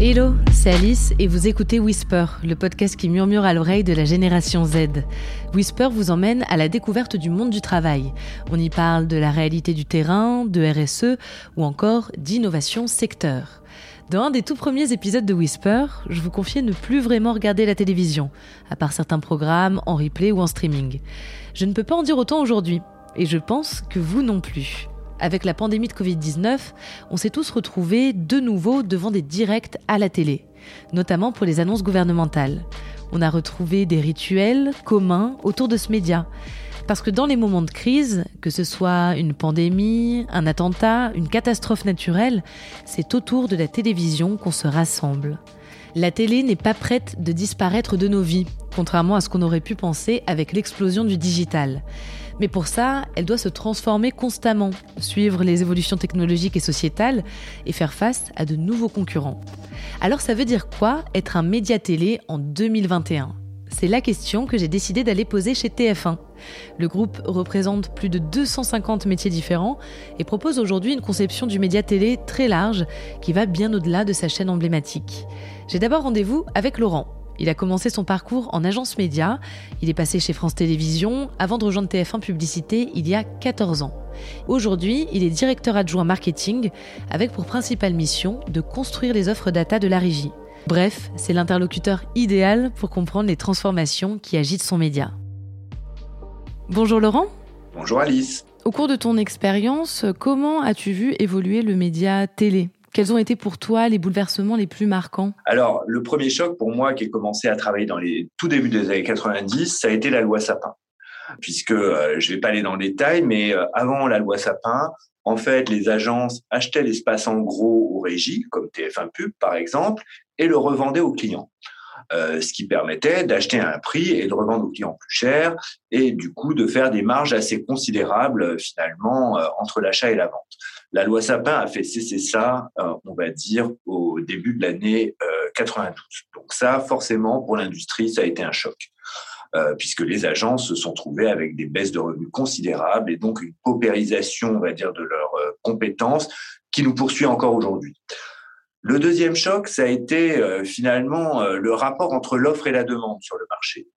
Hello, c'est Alice et vous écoutez Whisper, le podcast qui murmure à l'oreille de la génération Z. Whisper vous emmène à la découverte du monde du travail. On y parle de la réalité du terrain, de RSE ou encore d'innovation secteur. Dans un des tout premiers épisodes de Whisper, je vous confiais ne plus vraiment regarder la télévision, à part certains programmes en replay ou en streaming. Je ne peux pas en dire autant aujourd'hui, et je pense que vous non plus. Avec la pandémie de Covid-19, on s'est tous retrouvés de nouveau devant des directs à la télé, notamment pour les annonces gouvernementales. On a retrouvé des rituels communs autour de ce média. Parce que dans les moments de crise, que ce soit une pandémie, un attentat, une catastrophe naturelle, c'est autour de la télévision qu'on se rassemble. La télé n'est pas prête de disparaître de nos vies, contrairement à ce qu'on aurait pu penser avec l'explosion du digital. Mais pour ça, elle doit se transformer constamment, suivre les évolutions technologiques et sociétales et faire face à de nouveaux concurrents. Alors ça veut dire quoi être un média télé en 2021 C'est la question que j'ai décidé d'aller poser chez TF1. Le groupe représente plus de 250 métiers différents et propose aujourd'hui une conception du média télé très large qui va bien au-delà de sa chaîne emblématique. J'ai d'abord rendez-vous avec Laurent, il a commencé son parcours en agence média, il est passé chez France Télévisions avant de rejoindre TF1 Publicité il y a 14 ans. Aujourd'hui, il est directeur adjoint marketing avec pour principale mission de construire les offres data de la régie. Bref, c'est l'interlocuteur idéal pour comprendre les transformations qui agitent son média. Bonjour Laurent. Bonjour Alice. Au cours de ton expérience, comment as-tu vu évoluer le média télé? Quels ont été pour toi les bouleversements les plus marquants? Alors, le premier choc pour moi qui a commencé à travailler dans les tout débuts des années 90, ça a été la loi Sapin. Puisque euh, je vais pas aller dans le détail, mais euh, avant la loi Sapin, en fait, les agences achetaient l'espace en gros aux régies, comme TF1 Pub par exemple, et le revendaient aux clients. Euh, ce qui permettait d'acheter à un prix et de revendre aux clients plus cher, et du coup de faire des marges assez considérables finalement entre l'achat et la vente. La loi Sapin a fait cesser ça, on va dire, au début de l'année 92. Euh, Donc ça, forcément, pour l'industrie, ça a été un choc. Euh, puisque les agences se sont trouvées avec des baisses de revenus considérables et donc une paupérisation, on va dire, de leurs compétences qui nous poursuit encore aujourd'hui. Le deuxième choc, ça a été finalement le rapport entre l'offre et la demande sur le marché.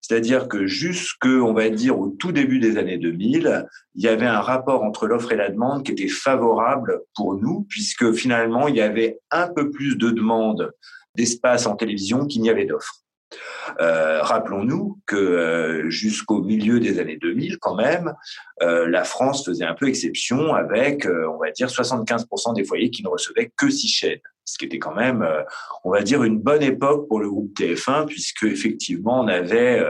C'est-à-dire que jusque, on va dire, au tout début des années 2000, il y avait un rapport entre l'offre et la demande qui était favorable pour nous, puisque finalement, il y avait un peu plus de demande d'espace en télévision qu'il n'y avait d'offres. Euh, rappelons-nous que euh, jusqu'au milieu des années 2000, quand même, euh, la France faisait un peu exception avec, on va dire, 75% des foyers qui ne recevaient que six chaînes ce qui était quand même, on va dire, une bonne époque pour le groupe TF1, puisque effectivement, on avait,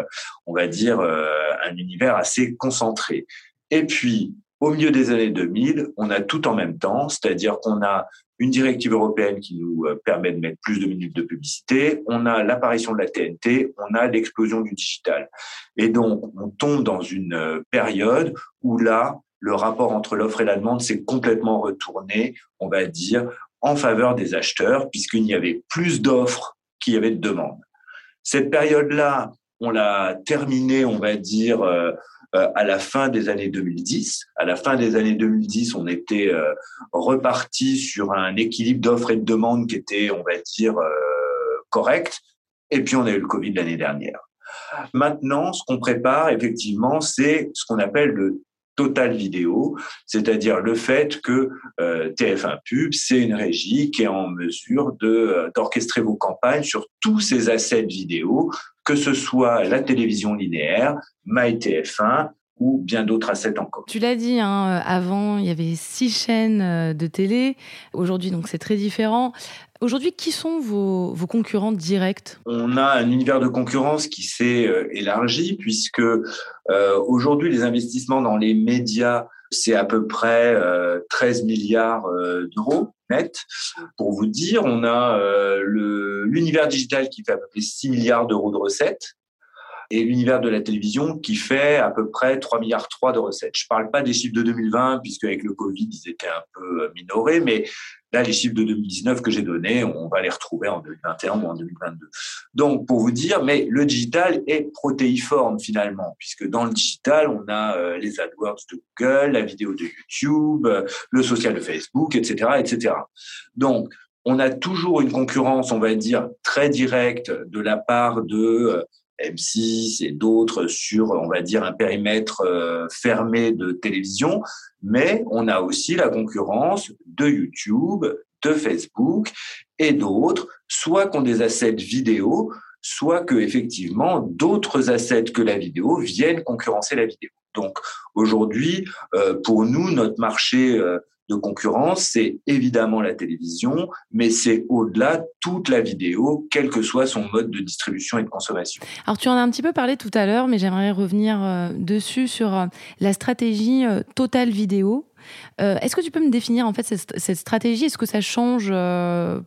on va dire, un univers assez concentré. Et puis, au milieu des années 2000, on a tout en même temps, c'est-à-dire qu'on a une directive européenne qui nous permet de mettre plus de minutes de publicité, on a l'apparition de la TNT, on a l'explosion du digital. Et donc, on tombe dans une période où là, le rapport entre l'offre et la demande s'est complètement retourné, on va dire, en faveur des acheteurs, puisqu'il y avait plus d'offres qu'il y avait de demandes. Cette période-là, on l'a terminée, on va dire, euh, euh, à la fin des années 2010. À la fin des années 2010, on était euh, reparti sur un équilibre d'offres et de demandes qui était, on va dire, correct. Et puis, on a eu le Covid l'année dernière. Maintenant, ce qu'on prépare, effectivement, c'est ce qu'on appelle le Total Vidéo, c'est-à-dire le fait que euh, TF1 Pub, c'est une régie qui est en mesure d'orchestrer vos campagnes sur tous ces assets vidéo, que ce soit la télévision linéaire, MyTF1 ou bien d'autres assets encore. Tu l'as dit, hein, euh, avant, il y avait six chaînes de télé. Aujourd'hui, donc, c'est très différent. Aujourd'hui, qui sont vos, vos, concurrents directs? On a un univers de concurrence qui s'est euh, élargi puisque euh, aujourd'hui, les investissements dans les médias, c'est à peu près 13 euh, milliards d'euros net. Pour vous dire, on a l'univers digital qui fait à peu près 6 milliards d'euros de recettes et l'univers de la télévision qui fait à peu près 3 milliards 3 de recettes. Je parle pas des chiffres de 2020 puisque avec le Covid, ils étaient un peu minorés, mais Là, les chiffres de 2019 que j'ai donnés, on va les retrouver en 2021 ou en 2022. Donc, pour vous dire, mais le digital est protéiforme finalement, puisque dans le digital, on a euh, les AdWords de Google, la vidéo de YouTube, euh, le social de Facebook, etc., etc. Donc, on a toujours une concurrence, on va dire, très directe de la part de M6 et d'autres sur, on va dire, un périmètre fermé de télévision, mais on a aussi la concurrence de YouTube, de Facebook et d'autres, soit qui ont des assets vidéo, soit que effectivement d'autres assets que la vidéo viennent concurrencer la vidéo. Donc aujourd'hui, euh, pour nous, notre marché euh, de concurrence, c'est évidemment la télévision, mais c'est au-delà toute la vidéo, quel que soit son mode de distribution et de consommation. Alors tu en as un petit peu parlé tout à l'heure, mais j'aimerais revenir euh, dessus sur la stratégie totale vidéo. Est-ce que tu peux me définir en fait cette stratégie? Est-ce que ça change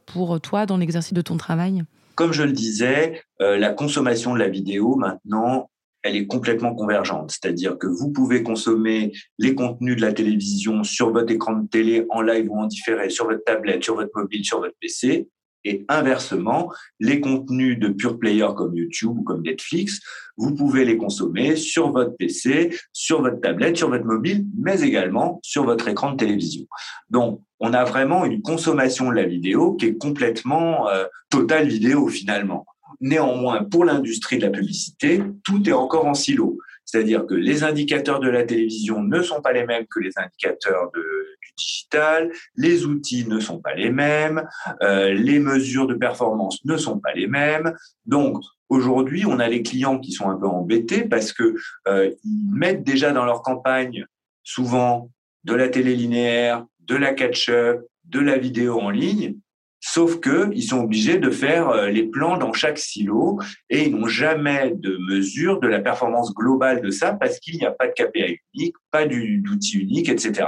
pour toi dans l'exercice de ton travail? Comme je le disais, euh, la consommation de la vidéo maintenant, elle est complètement convergente. C'est-à-dire que vous pouvez consommer les contenus de la télévision sur votre écran de télé en live ou en différé, sur votre tablette, sur votre mobile, sur votre PC. Et inversement, les contenus de pure player comme YouTube ou comme Netflix, vous pouvez les consommer sur votre PC, sur votre tablette, sur votre mobile, mais également sur votre écran de télévision. Donc, on a vraiment une consommation de la vidéo qui est complètement euh, totale vidéo finalement. Néanmoins, pour l'industrie de la publicité, tout est encore en silo. C'est-à-dire que les indicateurs de la télévision ne sont pas les mêmes que les indicateurs de, digital, les outils ne sont pas les mêmes, euh, les mesures de performance ne sont pas les mêmes. Donc, aujourd'hui, on a les clients qui sont un peu embêtés parce que euh, ils mettent déjà dans leur campagne souvent de la télé linéaire, de la catch-up, de la vidéo en ligne, Sauf que ils sont obligés de faire euh, les plans dans chaque silo et ils n'ont jamais de mesure de la performance globale de ça parce qu'il n'y a pas de KPI unique, pas d'outil unique, etc.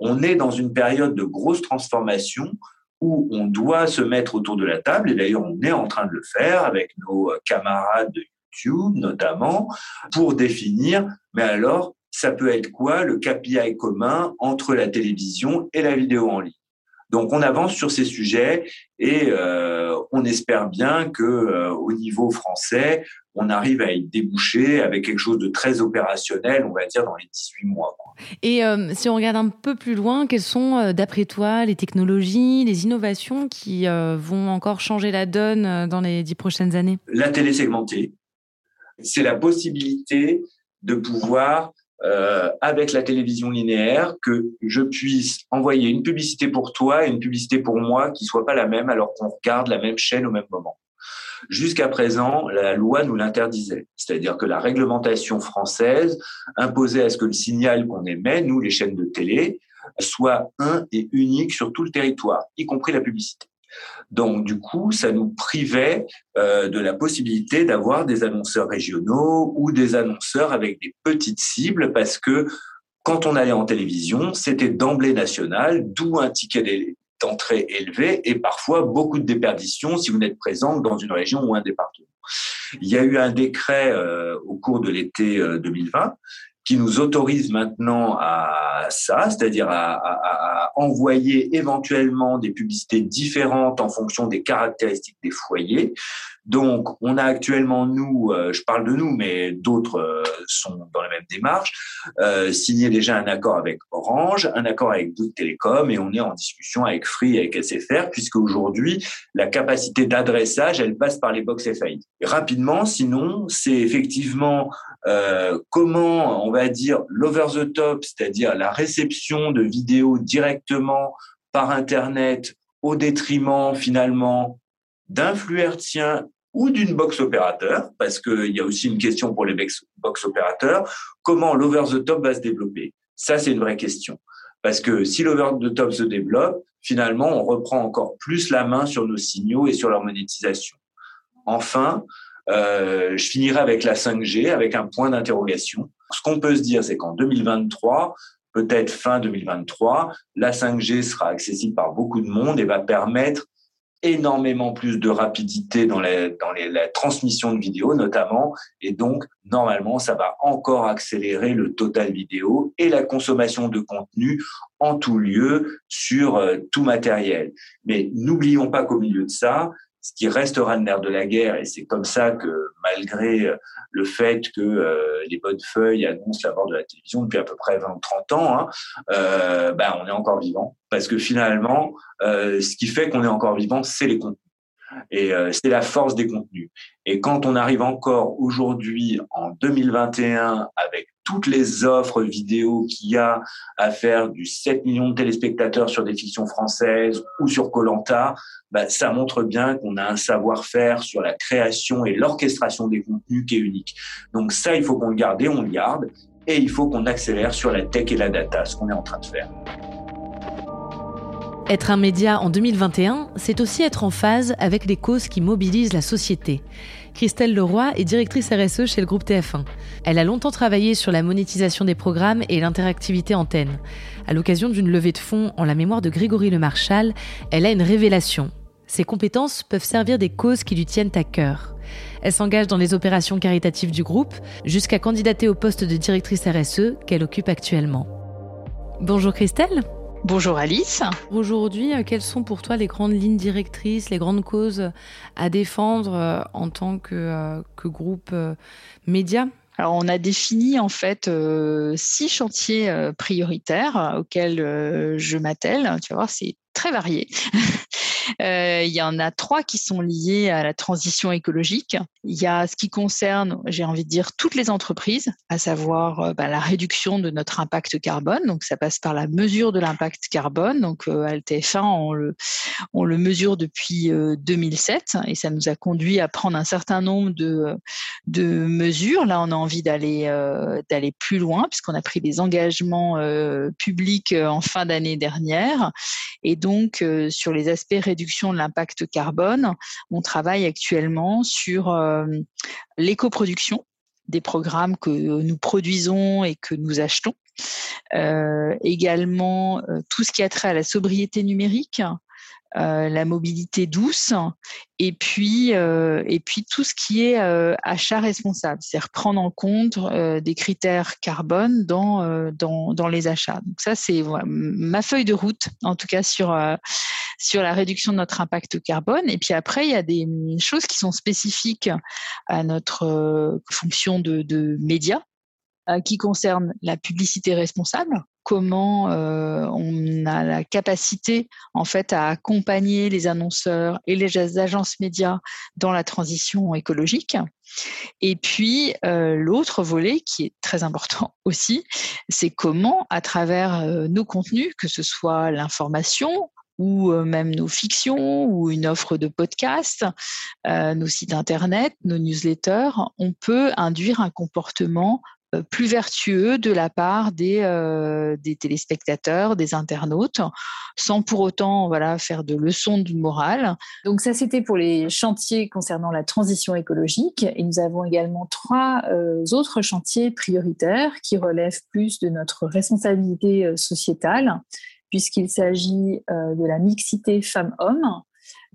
On est dans une période de grosse transformation où on doit se mettre autour de la table et d'ailleurs on est en train de le faire avec nos camarades de YouTube notamment pour définir mais alors ça peut être quoi le KPI commun entre la télévision et la vidéo en ligne? Donc on avance sur ces sujets et euh, on espère bien que euh, au niveau français, on arrive à y déboucher avec quelque chose de très opérationnel, on va dire dans les 18 mois. Et euh, si on regarde un peu plus loin, quelles sont d'après toi les technologies, les innovations qui vont encore changer la donne dans les dix prochaines années? La télé segmentée, c'est la possibilité de pouvoir euh, avec la télévision linéaire que je puisse envoyer une publicité pour toi et une publicité pour moi qui soit pas la même alors qu'on regarde la même chaîne au même moment. Jusqu'à présent, la loi nous l'interdisait, c'est-à-dire que la réglementation française imposait à ce que le signal qu'on émet, nous les chaînes de télé, soit un et unique sur tout le territoire, y compris la publicité. Donc, du coup, ça nous privait euh, de la possibilité d'avoir des annonceurs régionaux ou des annonceurs avec des petites cibles parce que quand on allait en télévision, c'était d'emblée national, d'où un ticket d'entrée élevé et parfois beaucoup de déperditions si vous n'êtes présent dans une région ou un département. Il y a eu un décret euh, au cours de l'été 2020 euh, qui nous autorise maintenant à ça, c'est-à-dire à, à, à, envoyer éventuellement des publicités différentes en fonction des caractéristiques des foyers. Donc, on a actuellement, nous, euh, je parle de nous, mais d'autres euh, sont dans la même démarche, euh, signé déjà un accord avec Orange, un accord avec Bouygues Télécom, et on est en discussion avec Free et avec SFR, puisque aujourd'hui, la capacité d'adressage, elle passe par les box FAI. rapidement, sinon, c'est effectivement euh, comment, on va dire, l'over the top, c'est-à-dire la réception de vidéos directement par Internet au détriment finalement d'influertiens ou d'une box opérateur, parce qu'il y a aussi une question pour les box opérateurs, comment l'over the top va se développer? Ça, c'est une vraie question. Parce que si l'over the top se développe, finalement, on reprend encore plus la main sur nos signaux et sur leur monétisation. Enfin, euh, je finirai avec la 5G, avec un point d'interrogation. Ce qu'on peut se dire, c'est qu'en 2023, peut-être fin 2023, la 5G sera accessible par beaucoup de monde et va permettre énormément plus de rapidité dans, la, dans la transmission de vidéos notamment, et donc normalement ça va encore accélérer le total vidéo et la consommation de contenu en tout lieu sur euh, tout matériel. Mais n'oublions pas qu'au milieu de ça, ce qui restera le nerf de la guerre, et c'est comme ça que malgré le fait que euh, les bonnes feuilles annoncent la mort de la télévision depuis à peu près 20 ou 30 ans, hein, euh, ben, on est encore vivant. Parce que finalement, euh, ce qui fait qu'on est encore vivant, c'est les contenus. Et euh, c'est la force des contenus. Et quand on arrive encore aujourd'hui, en 2021, avec toutes les offres vidéo qu'il y a à faire du 7 millions de téléspectateurs sur des fictions françaises ou sur Colanta, bah, ça montre bien qu'on a un savoir-faire sur la création et l'orchestration des contenus qui est unique. Donc ça, il faut qu'on le garde et on le garde. Et il faut qu'on accélère sur la tech et la data, ce qu'on est en train de faire. Être un média en 2021, c'est aussi être en phase avec les causes qui mobilisent la société. Christelle Leroy est directrice RSE chez le groupe TF1. Elle a longtemps travaillé sur la monétisation des programmes et l'interactivité antenne. À l'occasion d'une levée de fonds en la mémoire de Grégory Le Marchal, elle a une révélation. Ses compétences peuvent servir des causes qui lui tiennent à cœur. Elle s'engage dans les opérations caritatives du groupe jusqu'à candidater au poste de directrice RSE qu'elle occupe actuellement. Bonjour Christelle. Bonjour Alice. Aujourd'hui, euh, quelles sont pour toi les grandes lignes directrices, les grandes causes à défendre euh, en tant que, euh, groupe média? Alors, on a défini en fait six chantiers prioritaires auxquels je m'attelle. Tu vas voir, c'est très varié. Euh, il y en a trois qui sont liés à la transition écologique. Il y a ce qui concerne, j'ai envie de dire, toutes les entreprises, à savoir euh, bah, la réduction de notre impact carbone. Donc, ça passe par la mesure de l'impact carbone. Donc, euh, LTF1, on le, mesure depuis 2007 et ça nous a conduit à prendre un certain nombre de, de mesures. Là, on a envie d'aller d'aller plus loin puisqu'on a pris des engagements publics en fin d'année dernière. Et donc, sur les aspects réduction de l'impact carbone, on travaille actuellement sur euh, l'éco-production des programmes que nous produisons et que nous achetons. Euh, également, euh, tout ce qui a trait à la sobriété numérique, euh, la mobilité douce et puis euh, et puis tout ce qui est euh, achat responsable, c'est-à-dire prendre en compte des critères carbone dans, dans, dans les achats. Donc ça c'est ma feuille de route en tout cas sur sur la réduction de notre impact carbone. Et puis après il y a des choses qui sont spécifiques à notre fonction de, de média qui concernent la publicité responsable comment euh, on a la capacité en fait à accompagner les annonceurs et les agences médias dans la transition écologique. Et puis euh, l'autre volet qui est très important aussi, c'est comment à travers euh, nos contenus, que ce soit l'information, ou même nos fictions ou une offre de podcast, nos sites internet, nos newsletters, on peut induire un comportement euh, plus vertueux de la part des, euh, des téléspectateurs, des internautes, sans pour autant voilà, faire de leçons de morale. Donc ça, c'était pour les chantiers concernant la transition écologique. Et nous avons également trois euh, autres chantiers prioritaires qui relèvent plus de notre responsabilité sociétale, puisqu'il s'agit de la mixité femmes-hommes,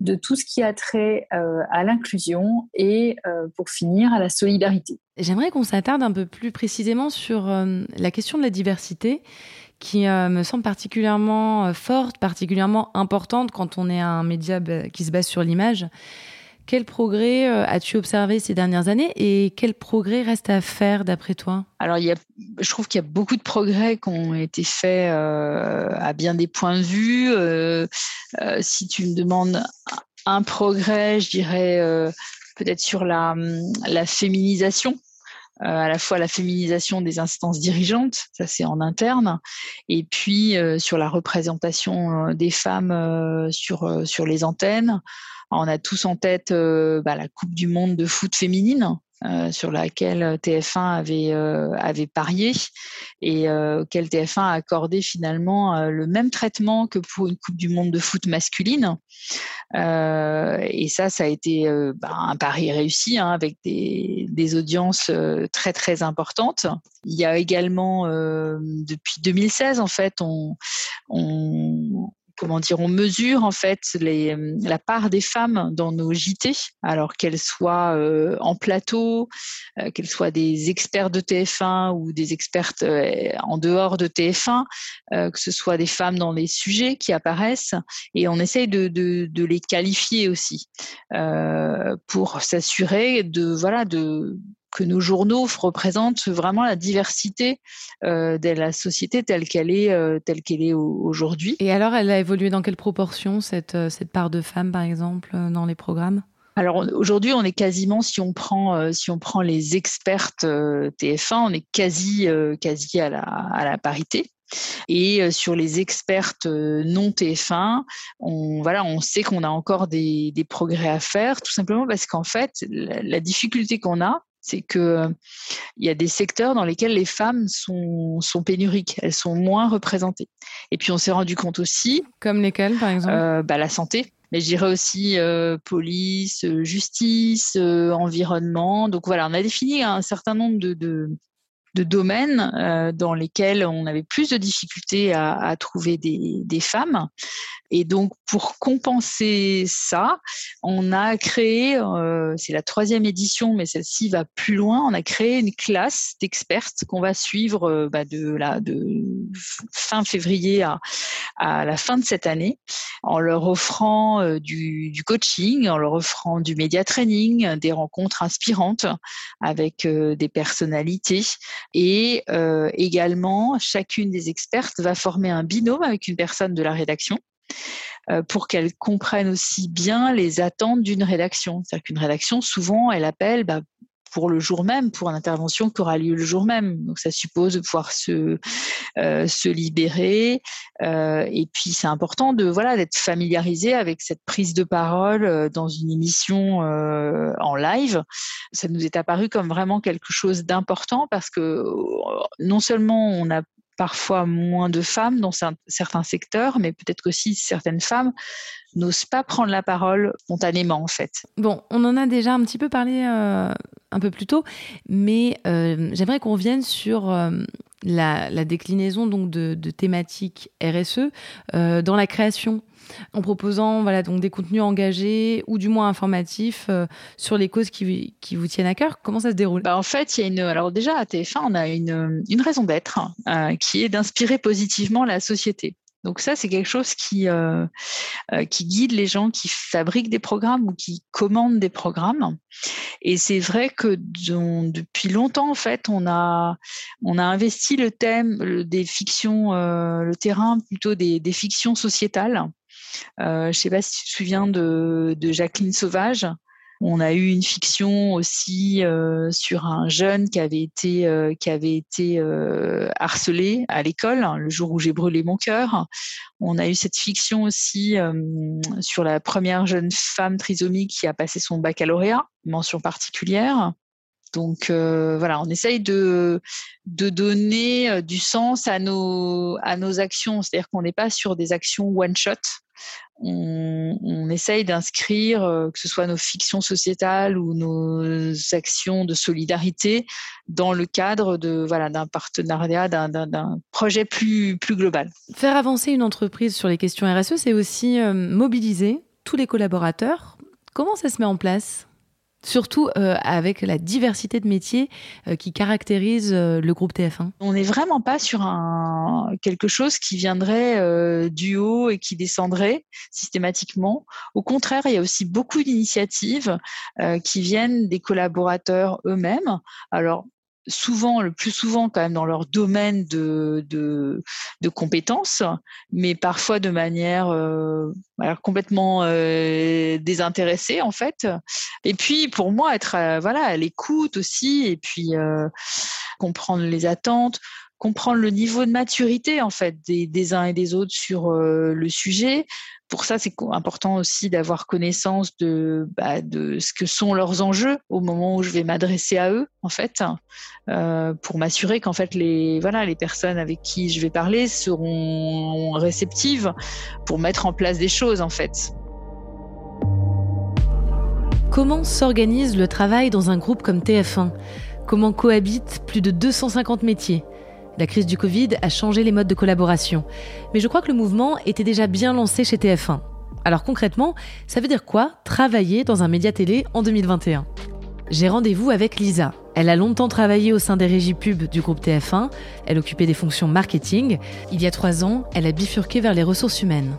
de tout ce qui a trait à l'inclusion et, pour finir, à la solidarité. J'aimerais qu'on s'attarde un peu plus précisément sur euh, la question de la diversité qui euh, me semble particulièrement euh, forte, particulièrement importante quand on est un média bah, qui se base sur l'image. Quel progrès as-tu observé ces dernières années et quel progrès reste à faire d'après toi? Alors, il y a, je trouve qu'il y a beaucoup de progrès qui ont été faits à bien des points de vue. si tu me demandes un progrès, je dirais peut-être sur la, féminisation, euh, à la fois la féminisation des instances dirigeantes, ça c'est en interne, et puis euh, sur la représentation euh, des femmes sur, sur les antennes. On a tous en tête bah, la Coupe du Monde de foot féminine, euh, sur laquelle TF1 avait, euh, avait parié et euh, auquel TF1 a accordé finalement le même traitement que pour une Coupe du Monde de foot masculine. et ça, ça a été bah, un pari réussi hein, avec des, des, audiences très très importantes. Il y a également, depuis 2016, en fait, on, on comment dire, on mesure en fait les, la part des femmes dans nos JT, alors qu'elles soient euh, en plateau, euh, qu'elles soient des experts de TF1 ou des expertes euh, en dehors de TF1, que ce soit des femmes dans les sujets qui apparaissent, et on essaye de, de, de les qualifier aussi pour s'assurer de voilà de que nos journaux représentent vraiment la diversité euh, de la société telle qu'elle est, euh, telle qu'elle est aujourd'hui. Et alors, elle a évolué dans quelle proportion cette, euh, cette part de femmes, par exemple, dans les programmes? Alors aujourd'hui, on est quasiment, si on prend, si on prend les expertes TF1, on est quasi, quasi à la, à la parité. Et sur les expertes non TF1, on, voilà, on sait qu'on a encore des, des, progrès à faire, tout simplement parce qu'en fait, la difficulté qu'on a, c'est que euh, il y a des secteurs dans lesquels les femmes sont, sont pénuriques, elles sont moins représentées. Et puis on s'est rendu compte aussi, comme lesquelles par exemple, euh, bah, la santé. Mais je dirais aussi euh, police, justice, environnement. Donc voilà, on a défini un certain nombre de, de, de domaines euh, dans lesquels on avait plus de difficultés à, à trouver des, des, femmes. Et donc, pour compenser ça, on a créé, euh, c'est la troisième édition, mais celle-ci va plus loin, on a créé une classe d'expertes qu'on va suivre euh, bah, de, la, de fin février à, à, la fin de cette année, en leur offrant euh, du, du, coaching, en leur offrant du média training, des rencontres inspirantes avec euh, des personnalités et euh, également, chacune des expertes va former un binôme avec une personne de la rédaction euh, pour qu'elle comprenne aussi bien les attentes d'une rédaction. C'est-à-dire qu'une rédaction, souvent, elle appelle bah, pour le jour même, pour une intervention qui aura lieu le jour même. Donc ça suppose de pouvoir se euh, se libérer. Euh, et puis c'est important de voilà d'être familiarisé avec cette prise de parole euh, dans une émission euh, en live. Ça nous est apparu comme vraiment quelque chose d'important parce que euh, non seulement on a parfois moins de femmes dans certains secteurs, mais peut-être qu'aussi certaines femmes n'osent pas prendre la parole spontanément en fait. Bon, on en a déjà un petit peu parlé euh, un peu plus tôt, mais euh, j'aimerais qu'on revienne sur euh, la, déclinaison donc de, thématiques RSE euh, dans la création en proposant voilà, donc des contenus engagés ou du moins informatifs euh, sur les causes qui, qui, vous tiennent à cœur. Comment ça se déroule? Bah En fait, il y a une. Alors, déjà, à TF1, on a une, une raison d'être euh, qui est d'inspirer positivement la société. Donc ça, c'est quelque chose qui, euh, euh, qui guide les gens qui fabriquent des programmes ou qui commandent des programmes. Et c'est vrai que depuis longtemps, en fait, on a, on a investi le thème des fictions, euh, le terrain plutôt des, fictions sociétales. Euh, je ne sais pas si tu te souviens de Jacqueline Sauvage, on a eu une fiction aussi euh, sur un jeune qui avait été, euh, qui avait été euh, harcelé à l'école, hein, le jour où j'ai brûlé mon cœur. On a eu cette fiction aussi euh, sur la première jeune femme trisomique qui a passé son baccalauréat, mention particulière. Donc euh, voilà, on essaye de, de donner euh, du sens à nos, à nos actions, c'est-à-dire qu'on n'est pas sur des actions one-shot. On, essaye d'inscrire, euh, que ce soit nos fictions sociétales ou nos actions de solidarité, dans le cadre de voilà d'un partenariat, d'un projet plus, plus global. Faire avancer une entreprise sur les questions RSE, c'est aussi euh, mobiliser tous les collaborateurs. Comment ça se met en place? Surtout euh, avec la diversité de métiers euh, qui caractérise euh, le groupe TF1 On n'est vraiment pas sur un, quelque chose qui viendrait euh, du haut et qui descendrait systématiquement. Au contraire, il y a aussi beaucoup d'initiatives euh, qui viennent des collaborateurs eux-mêmes. Alors, souvent, le plus souvent quand même dans leur domaine de, de, de compétences, mais parfois de manière euh, complètement euh, désintéressée en fait. Et puis pour moi, être voilà à l'écoute aussi, et puis euh, comprendre les attentes, comprendre le niveau de maturité en fait des, des uns et des autres sur euh, le sujet. Pour ça, c'est important aussi d'avoir connaissance de, bah, de ce que sont leurs enjeux au moment où je vais m'adresser à eux, en fait, euh, pour m'assurer qu'en fait les voilà les personnes avec qui je vais parler seront réceptives pour mettre en place des choses, en fait. Comment s'organise le travail dans un groupe comme TF1 Comment cohabitent plus de 250 métiers? La crise du Covid a changé les modes de collaboration, mais je crois que le mouvement était déjà bien lancé chez TF1. Alors concrètement, ça veut dire quoi travailler dans un média télé en 2021 J'ai rendez-vous avec Lisa. Elle a longtemps travaillé au sein des régies pub du groupe TF1. Elle occupait des fonctions marketing. Il y a trois ans, elle a bifurqué vers les ressources humaines.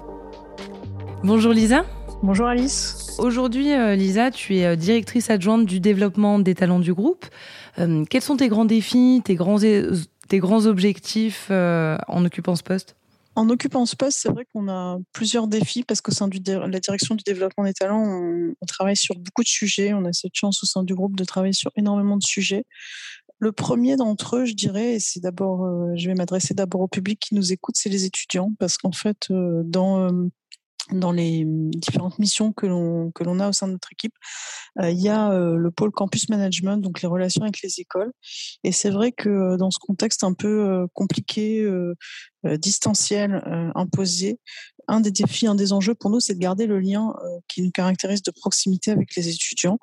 Bonjour Lisa. Bonjour Alice. Aujourd'hui, euh, Lisa, tu es euh, directrice adjointe du développement des talents du groupe. Euh, quels sont tes grands défis, tes grands, tes grands objectifs en occupant ce poste? En occupant ce poste, c'est vrai qu'on a plusieurs défis parce qu'au sein de la direction du développement des talents, on, travaille sur beaucoup de sujets. On a cette chance au sein du groupe de travailler sur énormément de sujets. Le premier d'entre eux, je dirais, et c'est d'abord, je vais m'adresser d'abord au public qui nous écoute, c'est les étudiants, parce qu'en fait, dans dans les différentes missions que l'on a au sein de notre équipe, euh, il y a euh, le pôle campus management, donc les relations avec les écoles. Et c'est vrai que euh, dans ce contexte un peu compliqué, distanciel, imposé, un des défis, un des enjeux pour nous, c'est de garder le lien euh, qui nous caractérise de proximité avec les étudiants.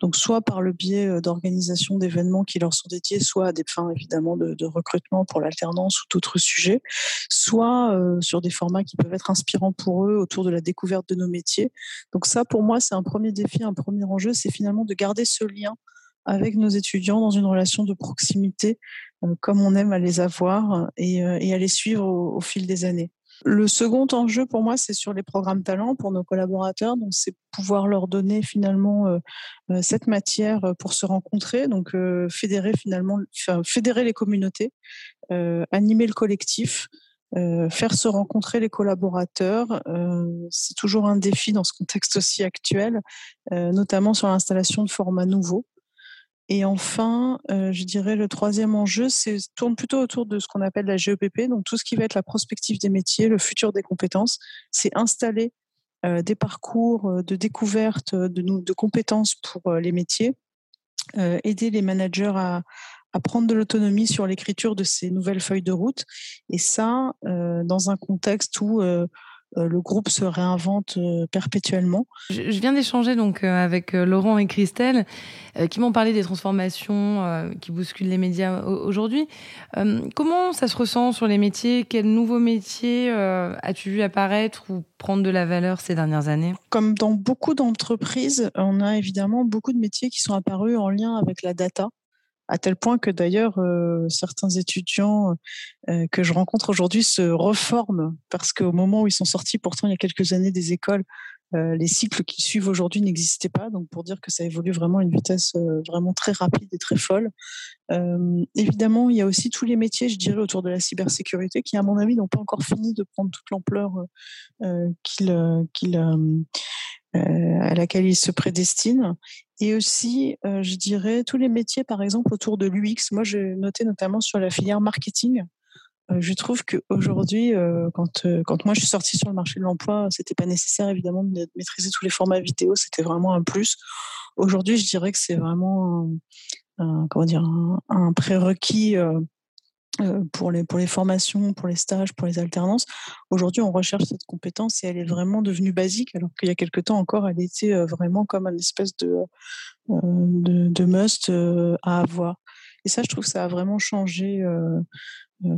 Donc, soit par le biais euh, d'organisation d'événements qui leur sont dédiés, soit à des fins évidemment de, recrutement pour l'alternance ou d'autres sujets, soit euh, sur des formats qui peuvent être inspirants pour eux autour de la découverte de nos métiers. Donc, ça, pour moi, c'est un premier défi, un premier enjeu, c'est finalement de garder ce lien avec nos étudiants dans une relation de proximité, comme on aime à les avoir et, à les suivre au fil des années. Le second enjeu pour moi, c'est sur les programmes talents pour nos collaborateurs. Donc, c'est pouvoir leur donner finalement euh, euh, cette matière euh, pour se rencontrer, donc fédérer finalement, fédérer les communautés, animer le collectif. faire se rencontrer les collaborateurs, c'est toujours un défi dans ce contexte aussi actuel, notamment sur l'installation de formats nouveaux. Et enfin, euh, je dirais le troisième enjeu, c'est tourne plutôt autour de ce qu'on appelle la GEPP, donc tout ce qui va être la prospective des métiers, le futur des compétences, c'est installer euh, des parcours euh, de découverte de, de compétences pour les métiers, aider les managers à, à prendre de l'autonomie sur l'écriture de ces nouvelles feuilles de route, et ça dans un contexte où euh, le groupe se réinvente euh, perpétuellement. Je, viens d'échanger donc euh, avec Laurent et Christelle qui m'ont parlé des transformations qui bousculent les médias aujourd'hui. Comment ça se ressent sur les métiers? Quels nouveaux métiers as-tu vu apparaître ou prendre de la valeur ces dernières années? Comme dans beaucoup d'entreprises, on a évidemment beaucoup de métiers qui sont apparus en lien avec la data à tel point que d'ailleurs euh, certains étudiants euh, que je rencontre aujourd'hui se reforment parce qu'au moment où ils sont sortis, pourtant il y a quelques années des écoles, euh, les cycles qu'ils suivent aujourd'hui n'existaient pas. Donc pour dire que ça évolue vraiment à une vitesse vraiment très rapide et très folle. évidemment, il y a aussi tous les métiers, je dirais, autour de la cybersécurité qui, à mon avis, n'ont pas encore fini de prendre toute l'ampleur à laquelle ils se prédestinent. Et aussi, euh, je dirais, tous les métiers, par exemple, autour de l'UX. Moi, j'ai noté notamment sur la filière marketing. Euh, je trouve qu'aujourd'hui, euh, quand, quand moi je suis sortie sur le marché de l'emploi, c'était pas nécessaire évidemment de maîtriser tous les formats vidéo, c'était vraiment un plus. Aujourd'hui, je dirais que c'est vraiment un, comment dire, un prérequis euh, pour les, pour les formations, pour les stages, pour les alternances. Aujourd'hui, on recherche cette compétence et elle est vraiment devenue basique, alors qu'il y a quelque temps encore, elle était euh, vraiment comme une espèce de, euh, de, de, must à avoir. Et ça, je trouve que ça a vraiment changé,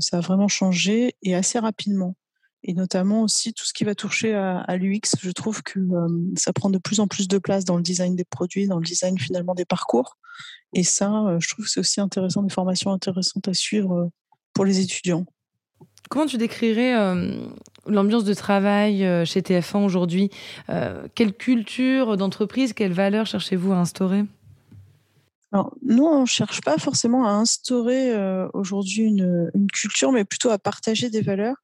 ça a vraiment changé et assez rapidement. Et notamment aussi tout ce qui va toucher à, à l'UX, je trouve que ça prend de plus en plus de place dans le design des produits, dans le design finalement des parcours. Et ça, je trouve que c'est aussi intéressant, des formations intéressantes à suivre pour les étudiants. Comment tu décrirais euh, l'ambiance de travail euh, chez TF1 aujourd'hui? Euh, Quelle culture d'entreprise, quelles valeurs cherchez-vous à instaurer? Alors, Nous, on ne cherche pas forcément à instaurer aujourd'hui une, culture, mais plutôt à partager des valeurs.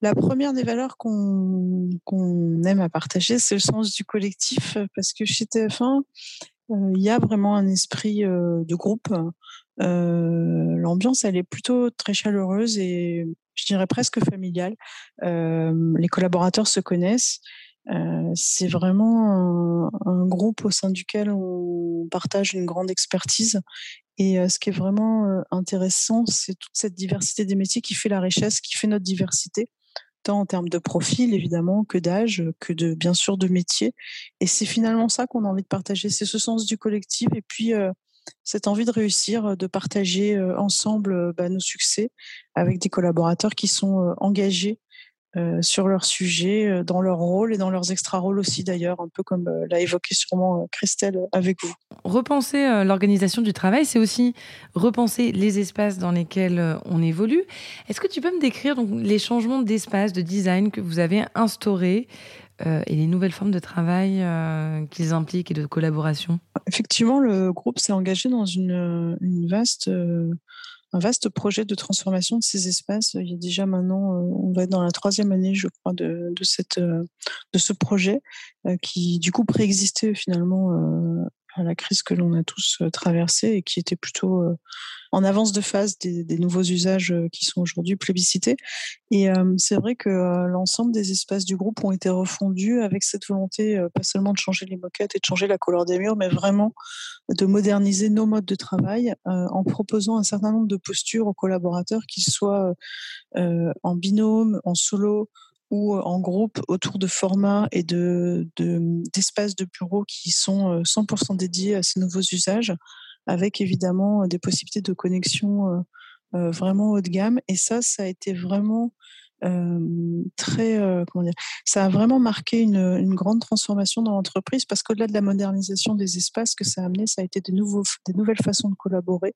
La première des valeurs qu'on aime à partager, c'est le sens du collectif, parce que chez TF1, il y a vraiment un esprit de groupe l'ambiance, elle est plutôt très chaleureuse et je dirais presque familiale. Les collaborateurs se connaissent. C'est vraiment un, groupe au sein duquel on partage une grande expertise. Et ce qui est vraiment intéressant, c'est toute cette diversité des métiers qui fait la richesse, qui fait notre diversité, tant en termes de profil évidemment que d'âge, que de bien sûr de métier. Et c'est finalement ça qu'on a envie de partager, c'est ce sens du collectif et puis cette envie de réussir, de partager ensemble bah, nos succès avec des collaborateurs qui sont engagés euh, sur leur sujet, euh, dans leur rôle et dans leurs extra-rôles aussi d'ailleurs, un peu comme euh, l'a évoqué sûrement Christelle avec vous. Repenser l'organisation du travail, c'est aussi repenser les espaces dans lesquels on évolue. Est-ce que tu peux me décrire donc, les changements d'espace, de design que vous avez instaurés et les nouvelles formes de travail qu'ils impliquent et de collaboration Effectivement, le groupe s'est engagé dans une, vaste un vaste projet de transformation de ces espaces. Il y a déjà maintenant, euh, on va être dans la troisième année, je crois, de, de, cette, euh, de ce projet euh, qui, du coup, préexistait finalement à la crise que l'on a tous traversée et qui était plutôt en avance de phase des, nouveaux usages qui sont aujourd'hui plébiscités. Et c'est vrai que l'ensemble des espaces du groupe ont été refondus avec cette volonté, pas seulement de changer les moquettes et de changer la couleur des murs, mais vraiment de moderniser nos modes de travail en proposant un certain nombre de postures aux collaborateurs, qu'ils soient en binôme, en solo ou en groupe autour de formats et de, d'espaces de, bureaux qui sont 100% dédiés à ces nouveaux usages, avec évidemment des possibilités de connexion vraiment haut de gamme. Et ça, ça a été vraiment très, comment dire, ça a vraiment marqué une, grande transformation dans l'entreprise parce qu'au-delà de la modernisation des espaces que ça a amené, ça a été de nouveaux, des nouvelles façons de collaborer,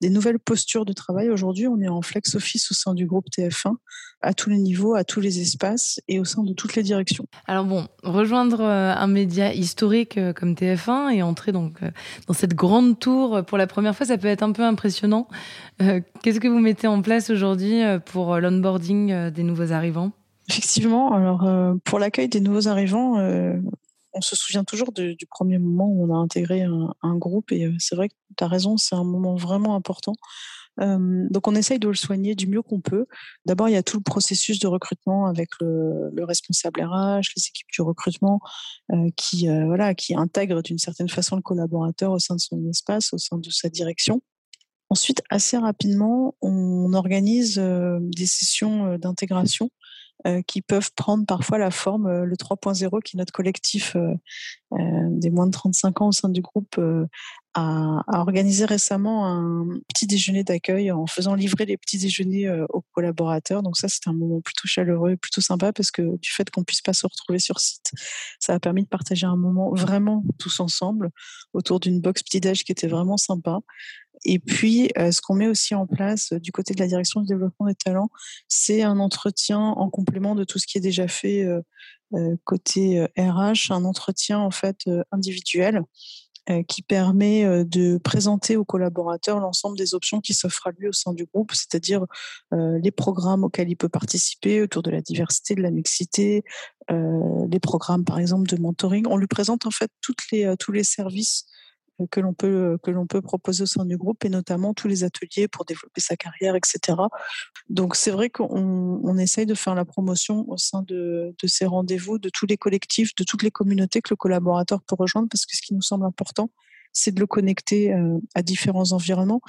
des nouvelles postures de travail. Aujourd'hui, on est en flex office au sein du groupe TF1 à tous les niveaux, à tous les espaces et au sein de toutes les directions. Alors bon, rejoindre un média historique comme TF1 et entrer donc dans cette grande tour pour la première fois, ça peut être un peu impressionnant. Qu'est-ce que vous mettez en place aujourd'hui pour l'onboarding des nouveaux arrivants Effectivement, alors euh, pour l'accueil des nouveaux arrivants, euh, on se souvient toujours du premier moment où on a intégré un, groupe et euh, c'est vrai que tu as raison, c'est un moment vraiment important. donc on essaye de le soigner du mieux qu'on peut. D'abord, il y a tout le processus de recrutement avec le, responsable RH, les équipes du recrutement qui voilà qui intègrent d'une certaine façon le collaborateur au sein de son espace, au sein de sa direction. Ensuite, assez rapidement, on organise des sessions d'intégration qui peuvent prendre parfois la forme, le 3.0, qui est notre collectif des moins de 35 ans au sein du groupe, a, organisé récemment un petit déjeuner d'accueil en faisant livrer les petits déjeuners aux collaborateurs. Donc ça, c'était un moment plutôt chaleureux et plutôt sympa parce que du fait qu'on puisse pas se retrouver sur site, ça a permis de partager un moment vraiment tous ensemble autour d'une box petit-déj qui était vraiment sympa. Et puis, euh, ce qu'on met aussi en place euh, du côté de la direction du développement des talents, c'est un entretien en complément de tout ce qui est déjà fait euh, côté RH, un entretien en fait individuel qui permet de présenter aux collaborateurs l'ensemble des options qui s'offrent à lui au sein du groupe, c'est-à-dire les programmes auxquels il peut participer autour de la diversité, de la mixité, les programmes par exemple de mentoring. On lui présente en fait toutes les, tous les services que l'on peut que l'on peut proposer au sein du groupe et notamment tous les ateliers pour développer sa carrière, etc. Donc c'est vrai qu'on on essaye de faire la promotion au sein de, de ces rendez-vous, de tous les collectifs, de toutes les communautés que le collaborateur peut rejoindre, parce que ce qui nous semble important, c'est de le connecter euh, à différents environnements.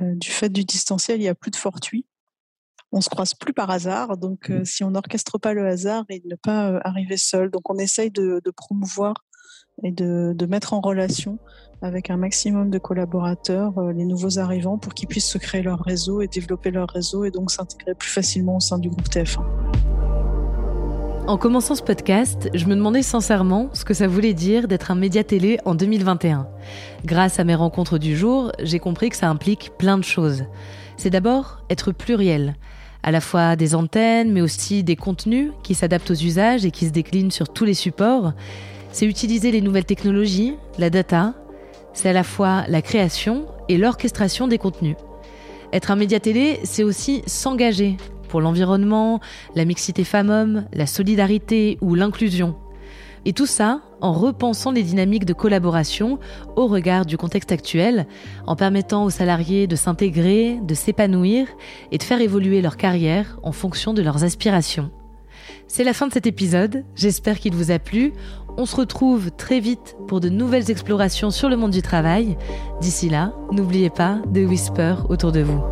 Euh, du fait du distanciel, il n'y a plus de fortuit. On se croise plus par hasard, donc euh, si on n'orchestre pas le hasard, il ne pas arriver seul. Donc on essaye de, de promouvoir et de, mettre en relation avec un maximum de collaborateurs, euh, les nouveaux arrivants, pour qu'ils puissent se créer leur réseau et développer leur réseau et donc s'intégrer plus facilement au sein du groupe TF1. En commençant ce podcast, je me demandais sincèrement ce que ça voulait dire d'être un média télé en 2021. Grâce à mes rencontres du jour, j'ai compris que ça implique plein de choses. C'est d'abord être pluriel, à la fois des antennes, mais aussi des contenus qui s'adaptent aux usages et qui se déclinent sur tous les supports. C'est utiliser les nouvelles technologies, la data, c'est à la fois la création et l'orchestration des contenus. Être un média télé, c'est aussi s'engager pour l'environnement, la mixité femmes-hommes, la solidarité ou l'inclusion. Et tout ça en repensant les dynamiques de collaboration au regard du contexte actuel, en permettant aux salariés de s'intégrer, de s'épanouir et de faire évoluer leur carrière en fonction de leurs aspirations. C'est la fin de cet épisode, j'espère qu'il vous a plu. On se retrouve très vite pour de nouvelles explorations sur le monde du travail. D'ici là, n'oubliez pas de whisper autour de vous.